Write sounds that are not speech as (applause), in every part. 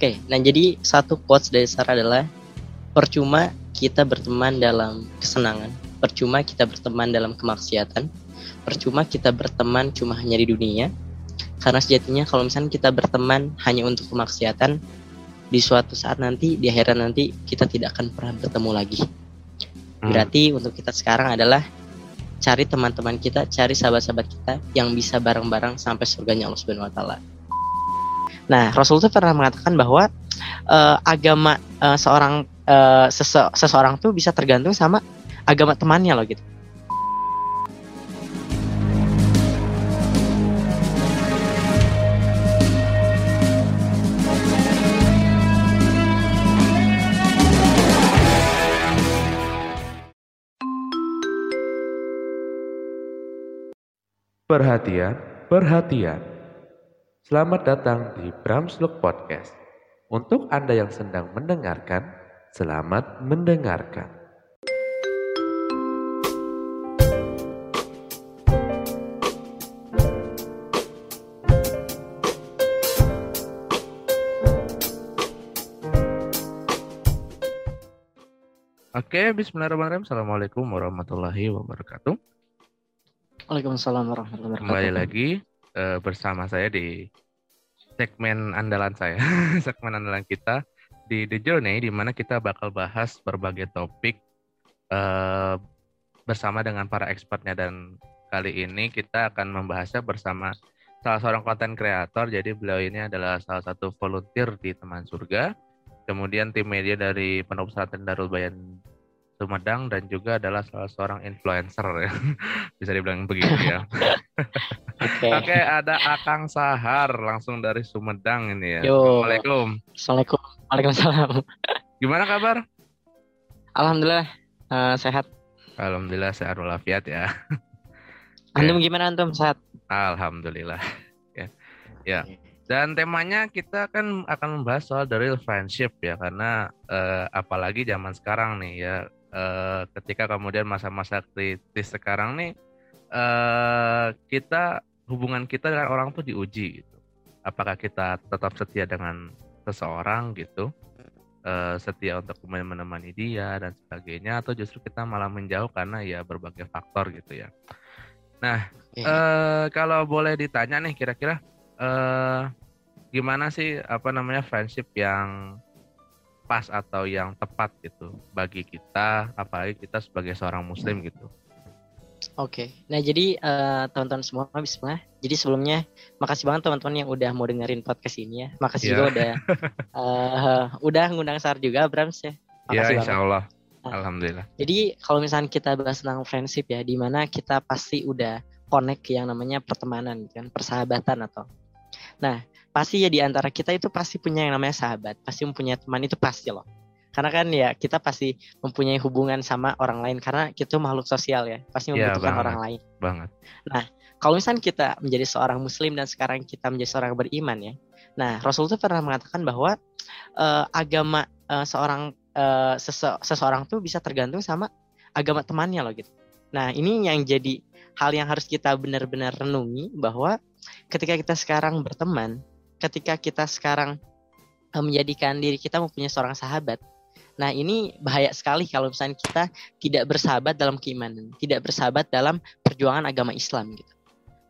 Oke, nah jadi satu quotes dari Sarah adalah percuma kita berteman dalam kesenangan, percuma kita berteman dalam kemaksiatan, percuma kita berteman cuma hanya di dunia. Karena sejatinya kalau misalnya kita berteman hanya untuk kemaksiatan, di suatu saat nanti di akhirat nanti kita tidak akan pernah bertemu lagi. Hmm. Berarti untuk kita sekarang adalah cari teman-teman kita, cari sahabat-sahabat kita yang bisa bareng-bareng sampai surganya Allah Subhanahu wa taala. Nah, Rasul itu pernah mengatakan bahwa eh, agama eh, seorang eh, sese- seseorang tuh bisa tergantung sama agama temannya loh gitu. Perhatian, perhatian. Selamat datang di Bramsluk Podcast. Untuk Anda yang sedang mendengarkan, selamat mendengarkan. Oke, bismillahirrahmanirrahim. Assalamualaikum warahmatullahi wabarakatuh. Waalaikumsalam warahmatullahi wabarakatuh. Kembali lagi eh, bersama saya di segmen andalan saya, (laughs) segmen andalan kita di The Journey, di mana kita bakal bahas berbagai topik eh, bersama dengan para expertnya dan kali ini kita akan membahasnya bersama salah seorang konten kreator. Jadi beliau ini adalah salah satu volunteer di Teman Surga, kemudian tim media dari Pesantren Darul Bayan Sumedang dan juga adalah salah seorang influencer ya. (laughs) Bisa dibilang begitu ya. Oke. (laughs) Oke, ada Akang Sahar langsung dari Sumedang ini ya. Yo. Assalamualaikum. Assalamualaikum. Waalaikumsalam. Gimana kabar? Alhamdulillah eh, sehat. Alhamdulillah sehat walafiat ya. (laughs) Antum gimana antum sehat? Alhamdulillah. Ya. Ya. Dan temanya kita kan akan membahas soal the real friendship ya karena eh, apalagi zaman sekarang nih ya eh, ketika kemudian masa-masa kritis sekarang nih eh, kita hubungan kita dengan orang tuh diuji gitu. Apakah kita tetap setia dengan seseorang gitu? eh, setia untuk menemani dia dan sebagainya atau justru kita malah menjauh karena ya berbagai faktor gitu ya. Nah, eh kalau boleh ditanya nih kira-kira eh gimana sih apa namanya friendship yang pas atau yang tepat gitu bagi kita apalagi kita sebagai seorang muslim gitu. Oke, nah jadi eh, teman-teman semua Bismillah. Jadi sebelumnya makasih banget teman-teman yang udah mau dengerin podcast ini ya. Makasih Iya. juga udah eh, udah ngundang Sar juga Brams ya. Ya Makasih insya banget. Allah. Ah. Alhamdulillah. Jadi kalau misalnya kita bahas tentang friendship ya, di mana kita pasti udah connect yang namanya pertemanan, kan, persahabatan atau. Nah, pasti ya di antara kita itu pasti punya yang namanya sahabat, pasti mempunyai teman itu pasti loh. Karena kan ya kita pasti mempunyai hubungan sama orang lain karena kita makhluk sosial ya, pasti Iya, membutuhkan banget. orang lain. Banget. Kalau misalnya kita menjadi seorang muslim dan sekarang kita menjadi seorang beriman ya. Nah, Rasul itu pernah mengatakan bahwa eh, agama eh, seorang eh, sese- seseorang tuh bisa tergantung sama agama temannya loh gitu. Nah, ini yang jadi hal yang harus kita benar-benar renungi bahwa ketika kita sekarang berteman, ketika kita sekarang eh, menjadikan diri kita mempunyai seorang sahabat. Nah, ini bahaya sekali kalau misalnya kita tidak bersahabat dalam keimanan, tidak bersahabat dalam perjuangan agama Islam gitu.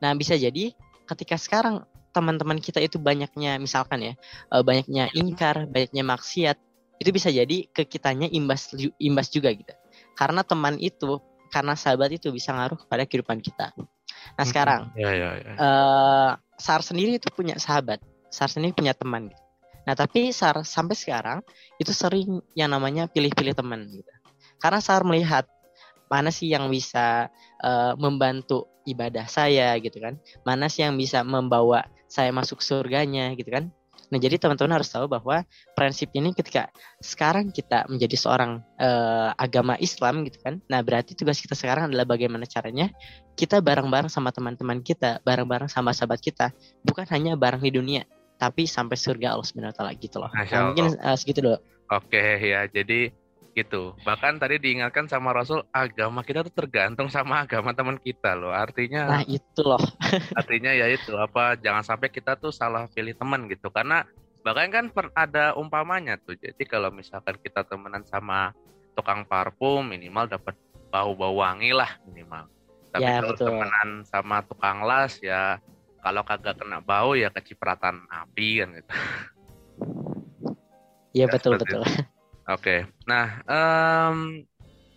Nah, bisa jadi ketika sekarang teman-teman kita itu banyaknya misalkan ya, eh, banyaknya ingkar, banyaknya maksiat, itu bisa jadi ke kitanya imbas imbas juga gitu. Karena teman itu, karena sahabat itu bisa ngaruh kepada kehidupan kita. Nah, sekarang Ya ya ya. eh Sar sendiri itu punya sahabat, Sar sendiri punya teman. Gitu. Nah tapi Sar sampai sekarang itu sering yang namanya pilih-pilih teman. Gitu. Karena Sar melihat mana sih yang bisa eh, membantu ibadah saya gitu kan, mana sih yang bisa membawa saya masuk surganya gitu kan. Nah jadi teman-teman harus tahu bahwa prinsip ini ketika sekarang kita menjadi seorang eh, agama Islam gitu kan, nah berarti tugas kita sekarang adalah bagaimana caranya kita bareng-bareng sama teman-teman kita, bareng-bareng sama sahabat kita, bukan hanya bareng di dunia, tapi sampai surga Allah Subhanahu wa taala gitu loh. Nah, mungkin eh, segitu dulu. Oke ya, jadi gitu. Bahkan tadi diingatkan sama Rasul, agama kita tuh tergantung sama agama teman kita loh. Artinya, Nah, itu loh. (laughs) artinya ya itu apa? Jangan sampai kita tuh salah pilih teman gitu. Karena bahkan kan per, ada umpamanya tuh jadi kalau misalkan kita temenan sama tukang parfum minimal dapat bau-bau wangi lah minimal tapi ya, kalau betul. temenan sama tukang las ya kalau kagak kena bau ya kecipratan api kan gitu (laughs) Iya ya, betul betul. Oke, okay. nah um,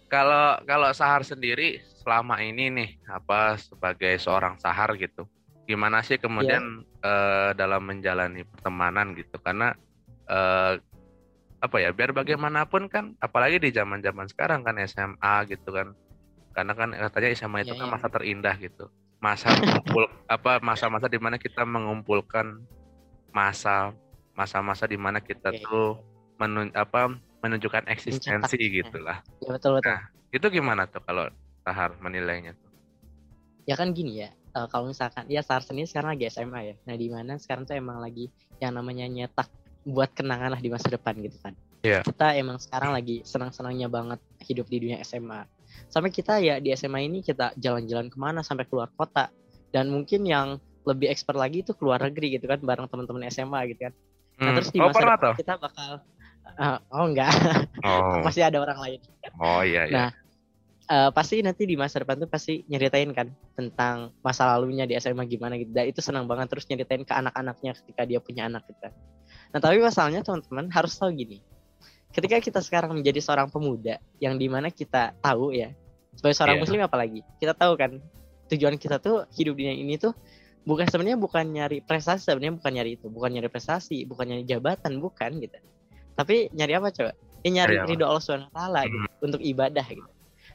kalau kalau Sahar sendiri selama ini nih apa sebagai seorang Sahar gitu, gimana sih kemudian ya. uh, dalam menjalani pertemanan gitu? Karena uh, apa ya biar bagaimanapun kan, apalagi di zaman zaman sekarang kan SMA gitu kan, karena kan katanya SMA itu ya, kan ya. masa terindah gitu, masa kumpul apa masa-masa di mana kita mengumpulkan masa masa-masa di mana kita okay. tuh menun apa menunjukkan eksistensi Mencetak. gitulah. Ya betul betul. Nah, itu gimana tuh kalau Tahar menilainya tuh? Ya kan gini ya, uh, kalau misalkan ya Tahar sendiri sekarang lagi SMA ya. Nah, di mana sekarang tuh emang lagi yang namanya nyetak buat kenangan lah di masa depan gitu kan. Iya. Yeah. Kita emang sekarang lagi senang-senangnya banget hidup di dunia SMA. Sampai kita ya di SMA ini kita jalan-jalan ke mana sampai keluar kota. Dan mungkin yang lebih expert lagi itu keluar negeri gitu kan bareng teman-teman SMA gitu kan. Nah hmm. terus di oh, masa depan tuh? kita bakal uh, oh enggak oh. (laughs) masih ada orang lain oh iya iya nah uh, pasti nanti di masa depan tuh pasti nyeritain kan tentang masa lalunya di SMA gimana gitu dan itu senang banget terus nyeritain ke anak-anaknya ketika dia punya anak gitu kan. nah tapi masalahnya teman-teman harus tahu gini ketika kita sekarang menjadi seorang pemuda yang di mana kita tahu ya sebagai seorang yeah. muslim apalagi kita tahu kan tujuan kita tuh hidup di ini tuh bukan sebenarnya bukan nyari prestasi sebenarnya bukan nyari itu bukan nyari prestasi bukan nyari jabatan bukan gitu. Tapi nyari apa coba? Ya nyari ridho Allah Taala gitu, hmm. untuk ibadah gitu.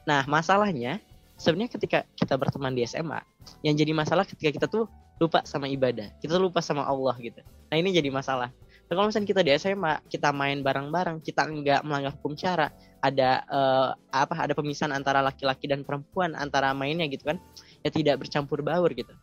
Nah masalahnya sebenarnya ketika kita berteman di SMA yang jadi masalah ketika kita tuh lupa sama ibadah kita tuh lupa sama Allah gitu. Nah ini jadi masalah nah, kalau misalnya kita di SMA kita main bareng-bareng kita enggak melanggar hukum cara ada uh, apa ada pemisahan antara laki-laki dan perempuan antara mainnya gitu kan ya tidak bercampur baur gitu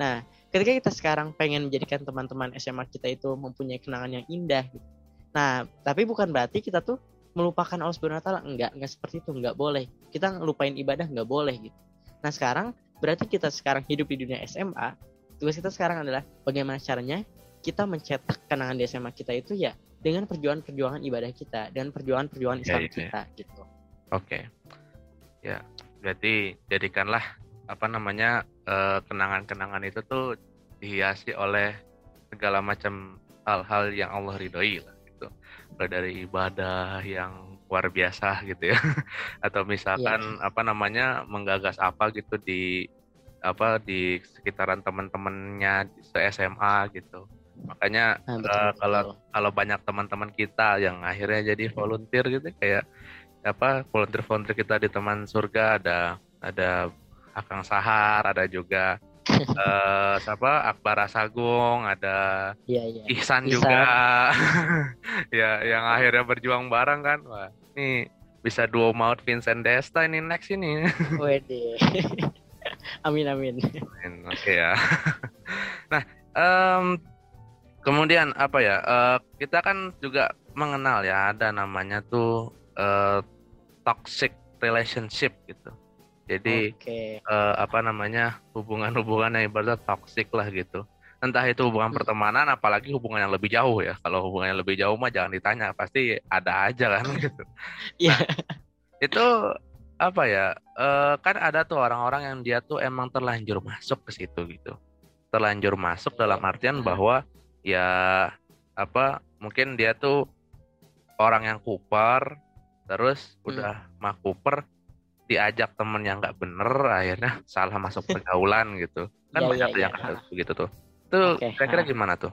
Nah, ketika kita sekarang pengen menjadikan teman-teman SMA kita itu mempunyai kenangan yang indah gitu. Nah, tapi bukan berarti kita tuh melupakan Allah Subhanahu wa taala. Enggak, enggak seperti itu, enggak boleh. Kita ngelupain ibadah enggak boleh gitu. Nah, sekarang berarti kita sekarang hidup di dunia SMA, tugas kita sekarang adalah bagaimana caranya kita mencetak kenangan di SMA kita itu ya dengan perjuangan-perjuangan ibadah kita dan perjuangan-perjuangan ya, Islam ya, ya, kita gitu. Oke. Okay. Ya, berarti jadikanlah apa namanya eh, kenangan-kenangan itu tuh dihiasi oleh segala macam hal-hal yang Allah ridhoi lah gitu. Mulai dari ibadah yang luar biasa gitu ya. (laughs) Atau misalkan yeah. apa namanya menggagas apa gitu di apa di sekitaran teman-temannya se SMA gitu. Makanya nah, betul, uh, kalau kalau banyak teman-teman kita yang akhirnya jadi volunteer gitu kayak apa volunteer volunteer kita di teman surga ada ada Akang Sahar, ada juga uh, (laughs) siapa Akbar Asagung, ada ya, ya. Ihsan, Ihsan juga, (laughs) ya yang akhirnya berjuang bareng kan, wah ini bisa duo maut Vincent Desta ini next ini. (laughs) Wede. amin amin. amin Oke okay, ya. nah, um, kemudian apa ya? Uh, kita kan juga mengenal ya ada namanya tuh uh, toxic relationship gitu. Jadi okay. uh, eh, apa namanya hubungan-hubungan yang ibarat toxic lah gitu. Entah itu hubungan hmm. pertemanan, apalagi hubungan yang lebih jauh ya. Kalau hubungan yang lebih jauh mah jangan ditanya, pasti ada aja kan (laughs) gitu. Iya. Nah, itu apa ya? Uh, kan ada tuh orang-orang yang dia tuh emang terlanjur masuk ke situ gitu. Terlanjur masuk dalam artian bahwa ya apa? Mungkin dia tuh orang yang kuper, terus hmm. udah mah kuper diajak temen yang nggak bener akhirnya (laughs) salah masuk pergaulan gitu kan ya, banyak ya, yang ya. begitu tuh itu okay. kira-kira gimana tuh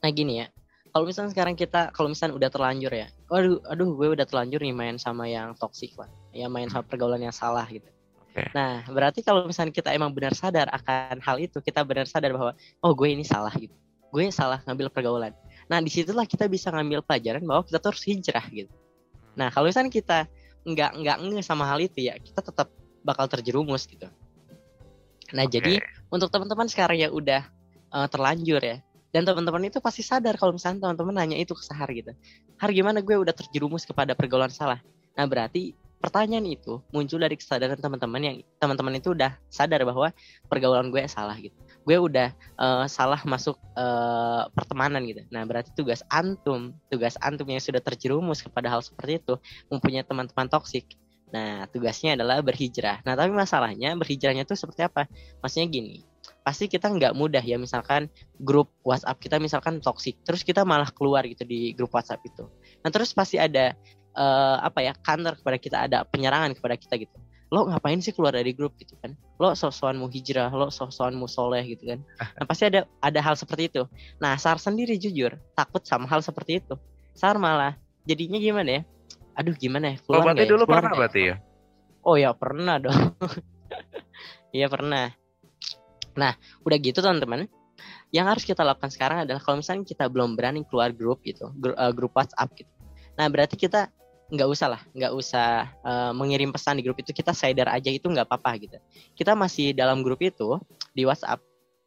nah gini ya kalau misalnya sekarang kita kalau misalnya udah terlanjur ya aduh aduh gue udah terlanjur nih main sama yang toksik lah ya main sama hmm. pergaulan yang salah gitu okay. nah berarti kalau misalnya kita emang benar sadar akan hal itu kita benar sadar bahwa oh gue ini salah gitu. Gue salah ngambil pergaulan. Nah di situlah kita bisa ngambil pelajaran bahwa kita tuh harus hijrah gitu. Nah kalau misalnya kita nggak nggak nge sama hal itu ya kita tetap bakal terjerumus gitu. Nah okay. jadi untuk teman-teman sekarang yang udah uh, terlanjur ya dan teman-teman itu pasti sadar kalau misalnya teman-teman nanya itu ke Sahar gitu. Har gimana gue udah terjerumus kepada pergaulan salah? Nah berarti pertanyaan itu muncul dari kesadaran teman-teman yang teman-teman itu udah sadar bahwa pergaulan gue salah gitu gue udah uh, salah masuk uh, pertemanan gitu. Nah, berarti tugas antum, tugas antum yang sudah terjerumus kepada hal seperti itu, mempunyai teman-teman toksik. Nah, tugasnya adalah berhijrah. Nah, tapi masalahnya berhijrahnya itu seperti apa? Maksudnya gini, pasti kita nggak mudah ya misalkan grup WhatsApp kita misalkan toksik, terus kita malah keluar gitu di grup WhatsApp itu. Nah, terus pasti ada uh, apa ya counter kepada kita, ada penyerangan kepada kita gitu. Lo ngapain sih keluar dari grup gitu kan? Lo sosokan mau hijrah lo sosokan mau soleh gitu kan? Nah pasti ada ada hal seperti itu. Nah Sar sendiri jujur takut sama hal seperti itu. Sar malah jadinya gimana ya? Aduh gimana ya? Keluar oh, berarti ya? dulu keluar pernah ya? berarti ya? Oh ya pernah dong. (laughs) Iya pernah. Nah udah gitu teman-teman yang harus kita lakukan sekarang adalah kalau misalnya kita belum berani keluar grup gitu grup, uh, grup WhatsApp gitu. Nah berarti kita nggak usah lah, nggak usah uh, mengirim pesan di grup itu kita sadar aja itu nggak apa-apa gitu. Kita masih dalam grup itu di WhatsApp,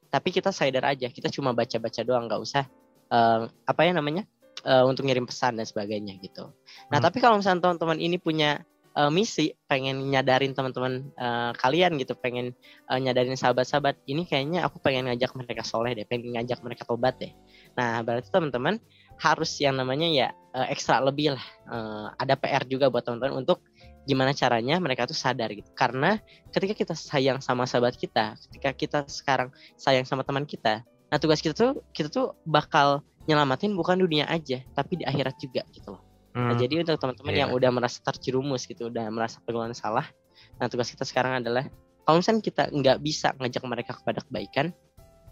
tapi kita sadar aja, kita cuma baca-baca doang, nggak usah uh, apa ya namanya uh, untuk ngirim pesan dan sebagainya gitu. Nah hmm. tapi kalau misalnya teman-teman ini punya uh, misi, pengen nyadarin teman-teman uh, kalian gitu, pengen uh, nyadarin sahabat-sahabat, ini kayaknya aku pengen ngajak mereka soleh deh, pengen ngajak mereka tobat deh. Nah berarti teman-teman harus yang namanya ya uh, ekstra lebih lah. Uh, ada PR juga buat teman-teman untuk gimana caranya mereka tuh sadar gitu. Karena ketika kita sayang sama sahabat kita, ketika kita sekarang sayang sama teman kita, nah tugas kita tuh kita tuh bakal nyelamatin bukan dunia aja, tapi di akhirat juga gitu loh. Nah, hmm. Nah, jadi untuk teman-teman yeah. yang udah merasa terjerumus gitu, udah merasa pergaulan salah, nah tugas kita sekarang adalah kalau misalnya kita nggak bisa ngajak mereka kepada kebaikan,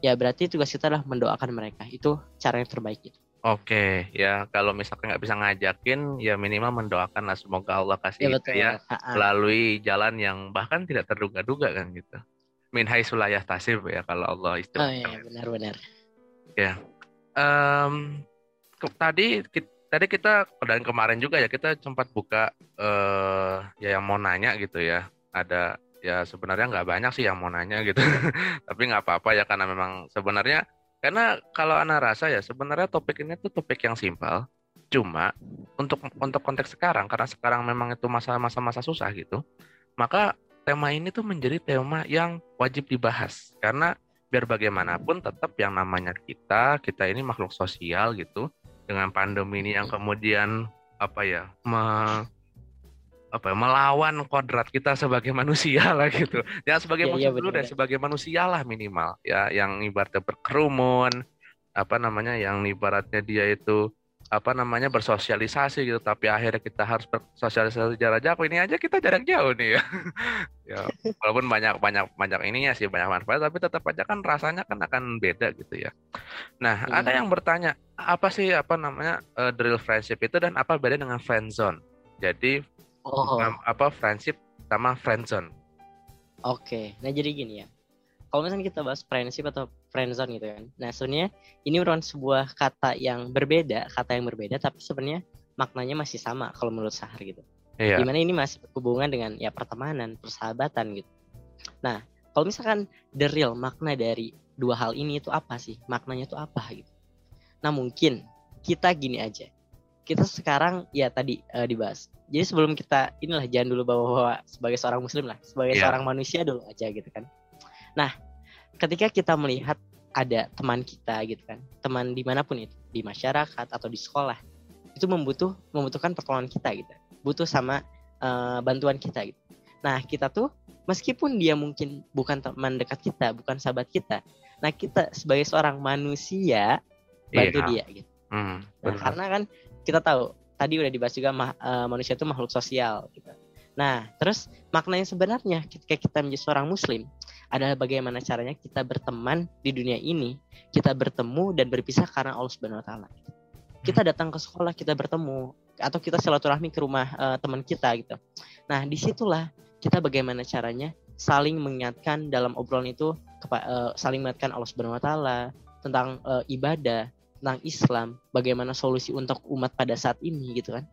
ya berarti tugas kita adalah mendoakan mereka. Itu cara yang terbaik gitu. Oke, ya kalau misalkan nggak bisa ngajakin, ya minimal mendoakan lah semoga Allah kasih ya, ya melalui jalan yang bahkan tidak terduga-duga kan gitu. Min hai sulayah tasib ya kalau Allah itu. Oh iya, benar-benar. Ya, um, ke, tadi kita, tadi kita dan kemarin juga ya kita sempat buka uh, ya yang mau nanya gitu ya. Ada ya sebenarnya nggak banyak sih yang mau nanya gitu, (laughs) tapi nggak apa-apa ya karena memang sebenarnya karena kalau anak rasa ya sebenarnya topik ini tuh topik yang simpel. Cuma untuk untuk konteks sekarang karena sekarang memang itu masa-masa masa susah gitu. Maka tema ini tuh menjadi tema yang wajib dibahas karena biar bagaimanapun tetap yang namanya kita, kita ini makhluk sosial gitu. Dengan pandemi ini yang kemudian apa ya, me, apa ya, melawan kodrat kita sebagai manusia (laughs) lah gitu. Ya sebagai ya, manusia ya, dan sebagai manusia lah minimal ya. Yang ibaratnya berkerumun apa namanya yang ibaratnya dia itu apa namanya bersosialisasi gitu. Tapi akhirnya kita harus bersosialisasi jarak jauh. Ini aja kita jarak jauh nih ya. (laughs) Ya walaupun banyak banyak banyak ininya sih banyak manfaat tapi tetap aja kan rasanya kan akan beda gitu ya. Nah hmm. ada yang bertanya apa sih apa namanya uh, drill friendship itu dan apa beda dengan friend zone jadi oh. apa friendship sama friendzone. Oke, nah jadi gini ya. Kalau misalnya kita bahas friendship atau friendzone gitu kan. Nah sebenarnya ini merupakan sebuah kata yang berbeda, kata yang berbeda, tapi sebenarnya maknanya masih sama kalau menurut Sahar gitu. Iya. Di mana ini masih berhubungan dengan ya pertemanan, persahabatan gitu. Nah kalau misalkan the real makna dari dua hal ini itu apa sih? Maknanya itu apa gitu? Nah mungkin kita gini aja kita sekarang ya tadi uh, dibahas. Jadi sebelum kita inilah jangan dulu bawa-bawa sebagai seorang muslim lah, sebagai yeah. seorang manusia dulu aja gitu kan. Nah, ketika kita melihat ada teman kita gitu kan, teman di mana pun itu, di masyarakat atau di sekolah, itu membutuh membutuhkan pertolongan kita gitu, butuh sama uh, bantuan kita gitu. Nah, kita tuh meskipun dia mungkin bukan teman dekat kita, bukan sahabat kita, nah kita sebagai seorang manusia bantu yeah. dia gitu. Mm, nah, karena kan kita tahu tadi udah dibahas juga ma uh, manusia itu makhluk sosial gitu. Nah, terus makna yang sebenarnya ketika kita menjadi seorang muslim adalah bagaimana caranya kita berteman di dunia ini, kita bertemu dan berpisah karena Allah Subhanahu wa taala. Kita datang ke sekolah, kita bertemu atau kita silaturahmi ke rumah uh, teman kita gitu. Nah, di situlah kita bagaimana caranya saling mengingatkan dalam obrolan itu uh, saling mengingatkan Allah Subhanahu wa taala tentang uh, ibadah, tentang Islam, bagaimana solusi untuk umat pada saat ini gitu kan.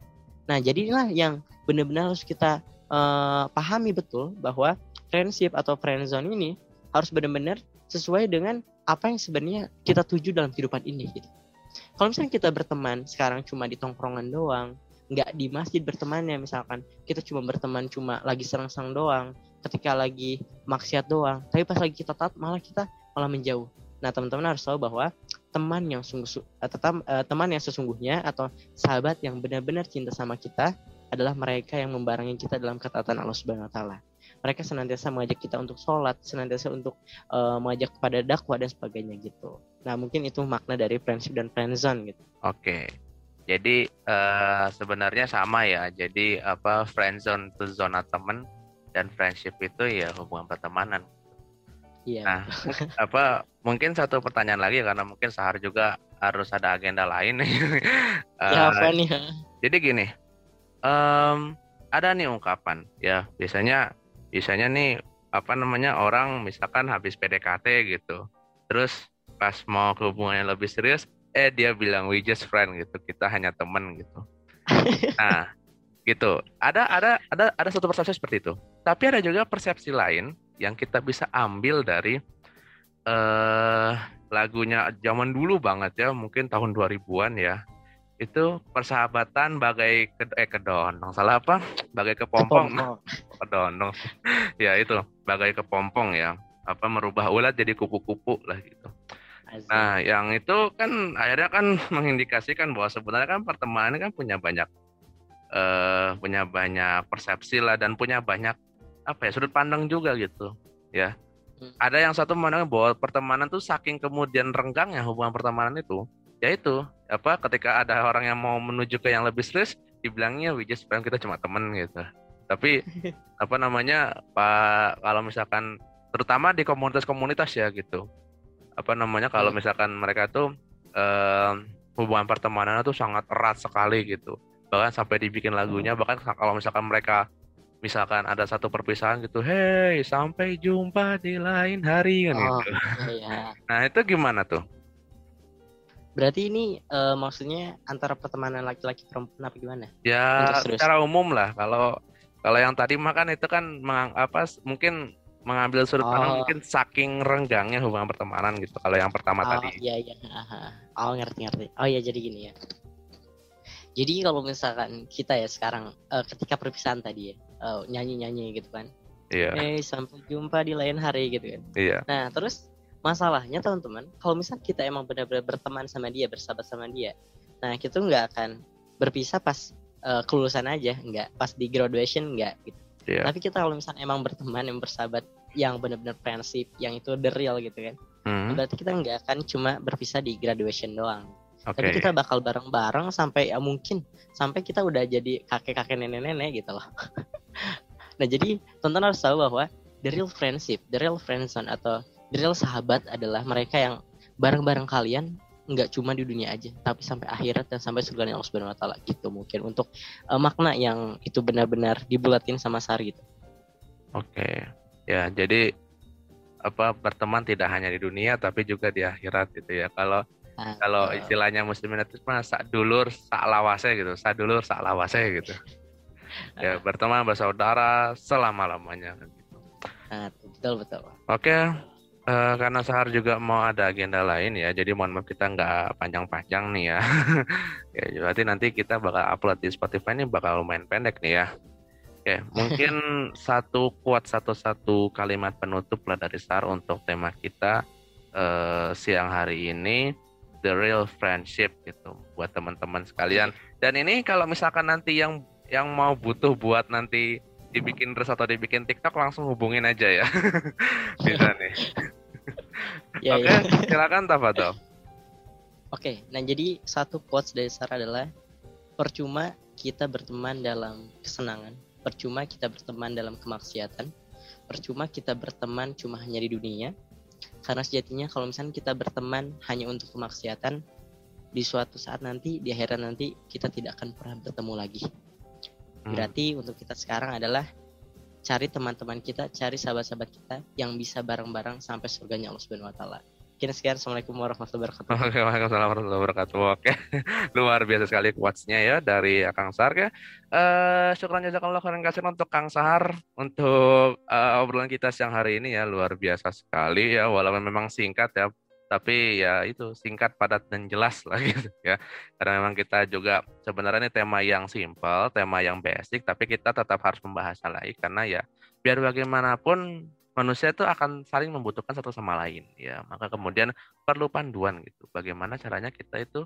Nah, jadi inilah yang benar-benar harus kita uh, pahami betul bahwa friendship atau friendzone ini harus benar-benar sesuai dengan apa yang sebenarnya kita tuju dalam kehidupan ini gitu. Kalau misalnya kita berteman sekarang cuma di tongkrongan doang, nggak di masjid bertemannya misalkan kita cuma berteman cuma lagi serang-serang doang, ketika lagi maksiat doang, tapi pas lagi kita taat malah kita malah menjauh. Nah, teman-teman harus tahu bahwa teman yang sungguh uh, tetap uh, teman yang sesungguhnya atau sahabat yang benar-benar cinta sama kita adalah mereka yang membarengi kita dalam ketaatan Allah Subhanahu wa taala. Mereka senantiasa mengajak kita untuk sholat, senantiasa untuk uh, mengajak kepada dakwah dan sebagainya gitu. Nah, mungkin itu makna dari friendship dan friendzone gitu. Oke. Jadi uh, sebenarnya sama ya. Jadi apa friendzone itu zona teman dan friendship itu ya hubungan pertemanan. Iya. Nah, (laughs) apa mungkin satu pertanyaan lagi karena mungkin sehari juga harus ada agenda lain. uh, (laughs) ya apa nih? Jadi gini, um, ada nih ungkapan ya biasanya biasanya nih apa namanya orang misalkan habis PDKT gitu, terus pas mau ke hubungan yang lebih serius, eh dia bilang we just friend gitu, kita hanya teman gitu. (laughs) nah, gitu. Ada ada ada ada satu persepsi seperti itu. Tapi ada juga persepsi lain yang kita bisa ambil dari uh, lagunya zaman dulu banget ya, mungkin tahun 2000-an ya. Itu persahabatan bagai ke, eh kedondong. Salah apa? Bagai kepompong. (laughs) kedondong. ya itu, bagai kepompong ya. Apa merubah ulat jadi kupu-kupu lah gitu. Nah, yang itu kan akhirnya kan mengindikasikan bahwa sebenarnya kan pertemanan kan punya banyak uh, punya banyak persepsi lah dan punya banyak apa ya sudut pandang juga gitu ya hmm. ada yang satu memandang bahwa pertemanan tuh saking kemudian renggangnya hubungan pertemanan itu yaitu apa ketika ada orang yang mau menuju ke yang lebih serius dibilangnya we just friend kita cuma temen gitu tapi (laughs) apa namanya pak kalau misalkan terutama di komunitas-komunitas ya gitu apa namanya kalau hmm. misalkan mereka tuh eh, hubungan pertemanan itu sangat erat sekali gitu bahkan sampai dibikin lagunya hmm. bahkan kalau misalkan mereka misalkan ada satu perpisahan gitu, hey sampai jumpa di lain hari kan oh, gitu. Iya. (laughs) Nah itu gimana tuh? Berarti ini uh, maksudnya antara pertemanan laki-laki perempuan apa gimana? Ya secara umum lah. Kalau kalau yang tadi makan itu kan mengang, apa mungkin mengambil sudut pandang oh. mungkin saking renggangnya hubungan pertemanan gitu. Kalau yang pertama oh, tadi. Iya iya. Oh ngerti ngerti. Oh ya jadi gini ya. Jadi kalau misalkan kita ya sekarang uh, ketika perpisahan tadi ya uh, nyanyi-nyanyi gitu kan. Iya. Yeah. Eh sampai jumpa di lain hari gitu kan. Iya. Yeah. Nah, terus masalahnya teman-teman, kalau misal kita emang benar-benar berteman sama dia, bersahabat sama dia, nah kita nggak akan berpisah pas uh, kelulusan aja, nggak pas di graduation nggak gitu. Yeah. Tapi kita kalau misalnya emang berteman, yang bersahabat, yang benar-benar prinsip, yang itu the real gitu kan. Mm. Berarti kita nggak akan cuma berpisah di graduation doang. Okay. Tapi kita bakal bareng-bareng sampai ya mungkin sampai kita udah jadi kakek-kakek nenek-nenek gitu loh. (laughs) nah jadi tonton harus tahu bahwa the real friendship, the real friendzone atau the real sahabat adalah mereka yang bareng-bareng kalian nggak cuma di dunia aja, tapi sampai akhirat dan sampai surga Allah Subhanahu wa taala gitu mungkin untuk uh, makna yang itu benar-benar dibulatin sama Sari gitu. Oke. Ya, jadi apa berteman tidak hanya di dunia tapi juga di akhirat gitu ya. Kalau Ah, Kalau istilahnya muslimin itu mah sak dulur sak lawase gitu, sak dulur sak lawase gitu. Ya berteman bersaudara selama lamanya gitu. Betul betul. Oke, uh, karena Sahar juga mau ada agenda lain ya, jadi mohon maaf kita nggak panjang-panjang nih ya. (laughs) ya berarti nanti kita bakal upload di Spotify ini bakal lumayan pendek nih ya. Oke, mungkin (laughs) satu kuat satu-satu kalimat penutup lah dari Sar untuk tema kita uh, siang hari ini the real friendship gitu buat teman-teman sekalian. Dan ini kalau misalkan nanti yang yang mau butuh buat nanti dibikin terus atau dibikin TikTok langsung hubungin aja ya. (laughs) Bisa nih. (laughs) ya, Oke, okay, ya. silakan Tafadol. Oke, okay, nah jadi satu quotes dari Sarah adalah percuma kita berteman dalam kesenangan, percuma kita berteman dalam kemaksiatan, percuma kita berteman cuma hanya di dunia, karena sejatinya kalau misalnya kita berteman hanya untuk kemaksiatan, di suatu saat nanti di akhirat nanti kita tidak akan pernah bertemu lagi. Hmm. Berarti hmm. untuk kita sekarang adalah cari teman-teman kita, cari sahabat-sahabat kita yang bisa bareng-bareng sampai surganya Allah Subhanahu wa taala. Sekian sekian. Assalamualaikum warahmatullahi wabarakatuh. Waalaikumsalam warahmatullahi wabarakatuh. Oke, (laughs) luar biasa sekali quotes-nya ya dari Kang Sahar ya. Uh, syukran jazakallah khairan kasih untuk Kang Sahar untuk uh, obrolan kita siang hari ini ya luar biasa sekali ya walaupun memang singkat ya tapi ya itu singkat padat dan jelas lah (laughs) gitu ya. Karena memang kita juga sebenarnya ini tema yang simple tema yang basic tapi kita tetap harus membahas lagi karena ya biar bagaimanapun manusia itu akan saling membutuhkan satu sama lain ya. Maka kemudian perlu panduan gitu. Bagaimana caranya kita itu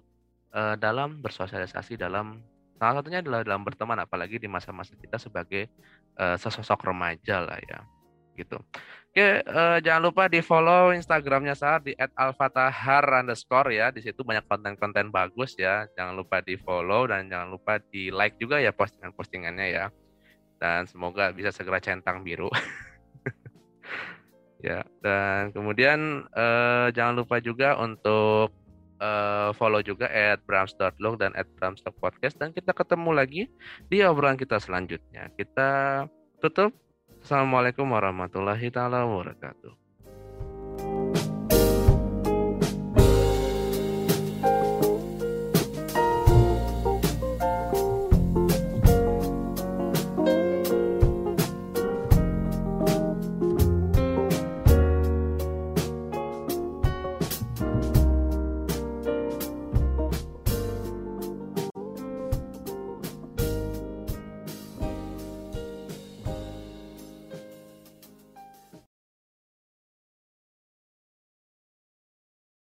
uh, dalam bersosialisasi dalam salah satunya adalah dalam berteman apalagi di masa-masa kita sebagai uh, sesosok remaja lah ya gitu oke uh, jangan lupa di follow instagramnya saat di @alfatahar underscore ya. Di situ banyak konten-konten bagus ya. Jangan lupa di follow dan jangan lupa di like juga ya postingan-postingannya ya. Dan semoga bisa segera centang biru. (laughs) Ya dan kemudian uh, jangan lupa juga untuk uh, follow juga at dan at dan kita ketemu lagi di obrolan kita selanjutnya. Kita tutup assalamualaikum warahmatullahi taala wabarakatuh